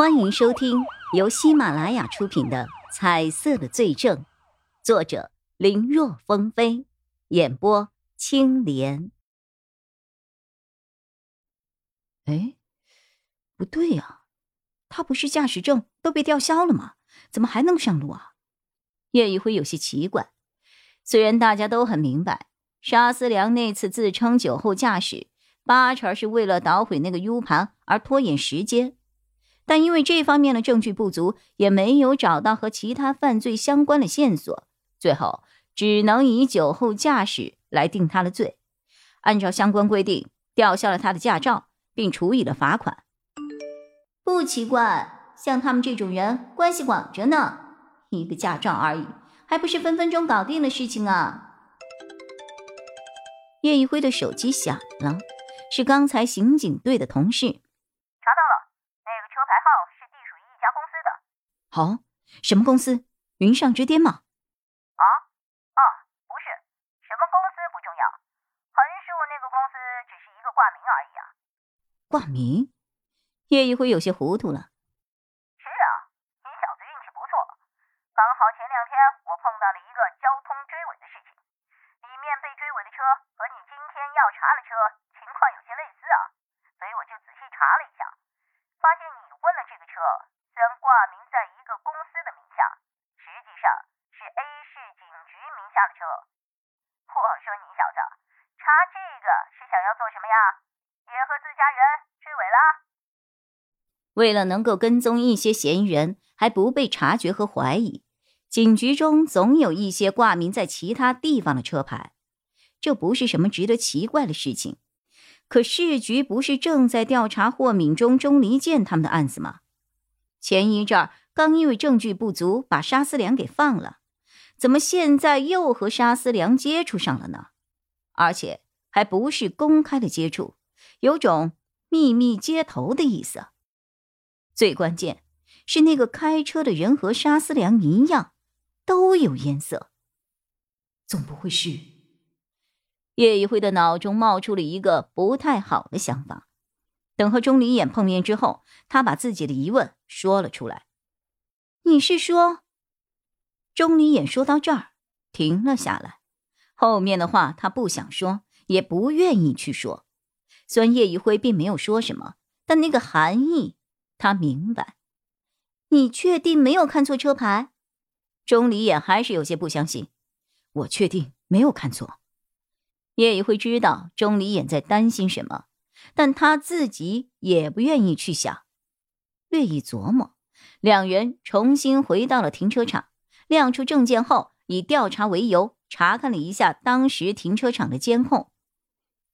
欢迎收听由喜马拉雅出品的《彩色的罪证》，作者林若风飞，演播青莲。哎，不对呀，他不是驾驶证都被吊销了吗？怎么还能上路啊？叶一辉有些奇怪。虽然大家都很明白，沙思良那次自称酒后驾驶，八成是为了捣毁那个 U 盘而拖延时间。但因为这方面的证据不足，也没有找到和其他犯罪相关的线索，最后只能以酒后驾驶来定他的罪。按照相关规定，吊销了他的驾照，并处以了罚款。不奇怪，像他们这种人，关系广着呢。一个驾照而已，还不是分分钟搞定的事情啊！叶一辉的手机响了，是刚才刑警队的同事。好，什么公司？云上之巅吗？啊啊，不是，什么公司不重要，横竖那个公司只是一个挂名而已啊。挂名？叶一辉有些糊涂了。是啊，你小子运气不错，刚好前两天我碰到了一个交通追尾的事情，里面被追尾的车和你今天要查的车情况有些类似啊，所以我就仔细查了一下，发现你问的这个车虽然挂名在。下车。我说你小子查这个是想要做什么呀？也和自家人追尾了？为了能够跟踪一些嫌疑人，还不被察觉和怀疑，警局中总有一些挂名在其他地方的车牌，这不是什么值得奇怪的事情。可市局不是正在调查霍敏忠、钟离健他们的案子吗？前一阵儿刚因为证据不足，把沙思良给放了。怎么现在又和沙思良接触上了呢？而且还不是公开的接触，有种秘密接头的意思。最关键是那个开车的人和沙思良一样，都有颜色。总不会是……叶一辉的脑中冒出了一个不太好的想法。等和钟离眼碰面之后，他把自己的疑问说了出来：“你是说？”钟离眼说到这儿，停了下来。后面的话他不想说，也不愿意去说。虽然叶一辉并没有说什么，但那个含义他明白。你确定没有看错车牌？钟离眼还是有些不相信。我确定没有看错。叶一辉知道钟离眼在担心什么，但他自己也不愿意去想。略一琢磨，两人重新回到了停车场。亮出证件后，以调查为由查看了一下当时停车场的监控。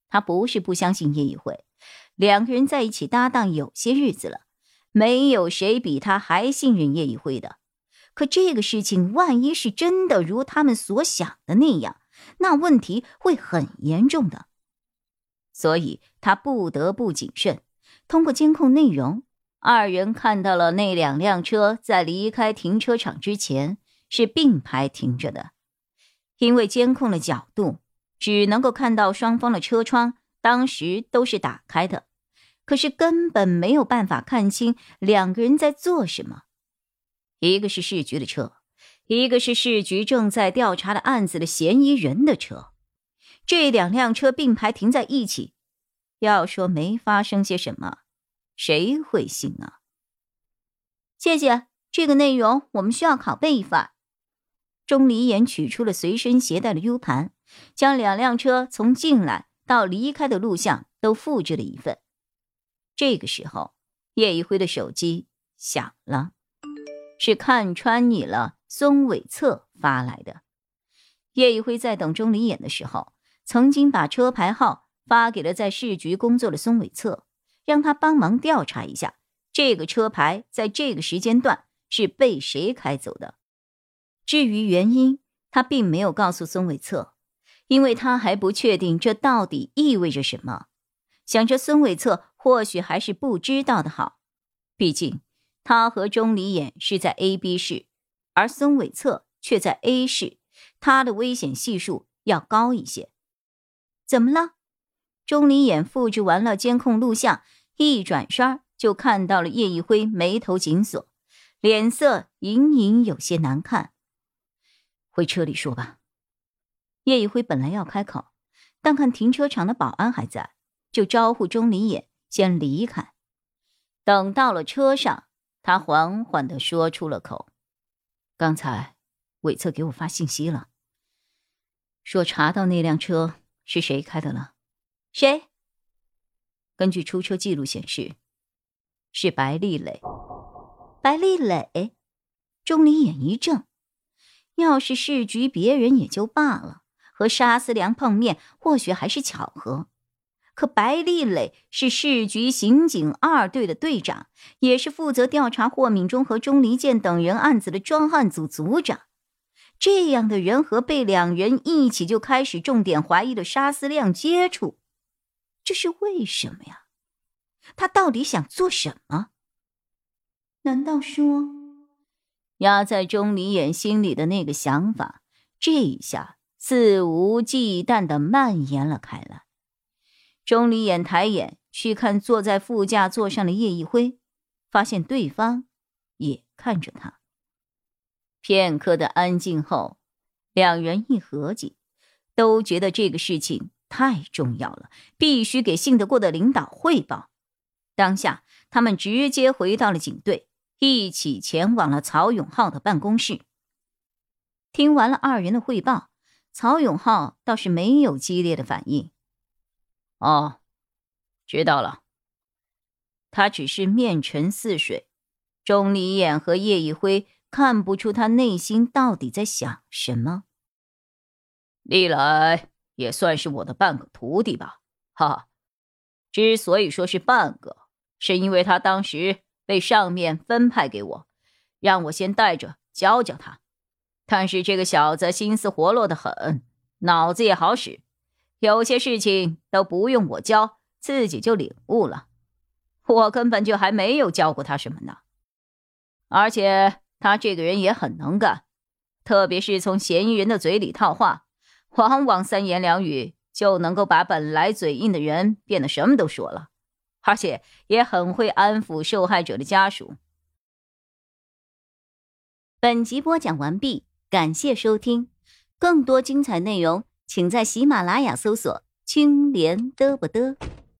他不是不相信叶一辉，两个人在一起搭档有些日子了，没有谁比他还信任叶一辉的。可这个事情万一是真的如他们所想的那样，那问题会很严重的。所以他不得不谨慎。通过监控内容，二人看到了那两辆车在离开停车场之前。是并排停着的，因为监控的角度只能够看到双方的车窗当时都是打开的，可是根本没有办法看清两个人在做什么。一个是市局的车，一个是市局正在调查的案子的嫌疑人的车，这两辆车并排停在一起，要说没发生些什么，谁会信啊？谢谢，这个内容我们需要拷贝一份。钟离眼取出了随身携带的 U 盘，将两辆车从进来到离开的录像都复制了一份。这个时候，叶一辉的手机响了，是看穿你了孙伟策发来的。叶一辉在等钟离眼的时候，曾经把车牌号发给了在市局工作的孙伟策，让他帮忙调查一下这个车牌在这个时间段是被谁开走的。至于原因，他并没有告诉孙伟策，因为他还不确定这到底意味着什么。想着孙伟策或许还是不知道的好，毕竟他和钟离眼是在 A、B 市，而孙伟策却在 A 市，他的危险系数要高一些。怎么了？钟离眼复制完了监控录像，一转身就看到了叶一辉眉头紧锁，脸色隐隐有些难看。回车里说吧。叶一辉本来要开口，但看停车场的保安还在，就招呼钟离眼先离开。等到了车上，他缓缓的说出了口：“刚才韦策给我发信息了，说查到那辆车是谁开的了。谁？根据出车记录显示，是白丽蕾。白丽蕾。”钟离眼一怔，要是市局别人也就罢了，和沙思良碰面或许还是巧合。可白丽蕾是市局刑警二队的队长，也是负责调查霍敏忠和钟离剑等人案子的专案组组长。这样的人和被两人一起就开始重点怀疑的沙思亮接触，这是为什么呀？他到底想做什么？难道说，压在钟离眼心里的那个想法，这一下肆无忌惮的蔓延了开来？钟离眼抬眼去看坐在副驾座上的叶一辉，发现对方也看着他。片刻的安静后，两人一合计，都觉得这个事情太重要了，必须给信得过的领导汇报。当下，他们直接回到了警队，一起前往了曹永浩的办公室。听完了二人的汇报，曹永浩倒是没有激烈的反应。哦，知道了。他只是面沉似水，钟离眼和叶一辉看不出他内心到底在想什么。历来也算是我的半个徒弟吧，哈。之所以说是半个，是因为他当时被上面分派给我，让我先带着教教他。但是这个小子心思活络的很，脑子也好使。有些事情都不用我教，自己就领悟了。我根本就还没有教过他什么呢。而且他这个人也很能干，特别是从嫌疑人的嘴里套话，往往三言两语就能够把本来嘴硬的人变得什么都说了。而且也很会安抚受害者的家属。本集播讲完毕，感谢收听，更多精彩内容。请在喜马拉雅搜索“青莲嘚不嘚”。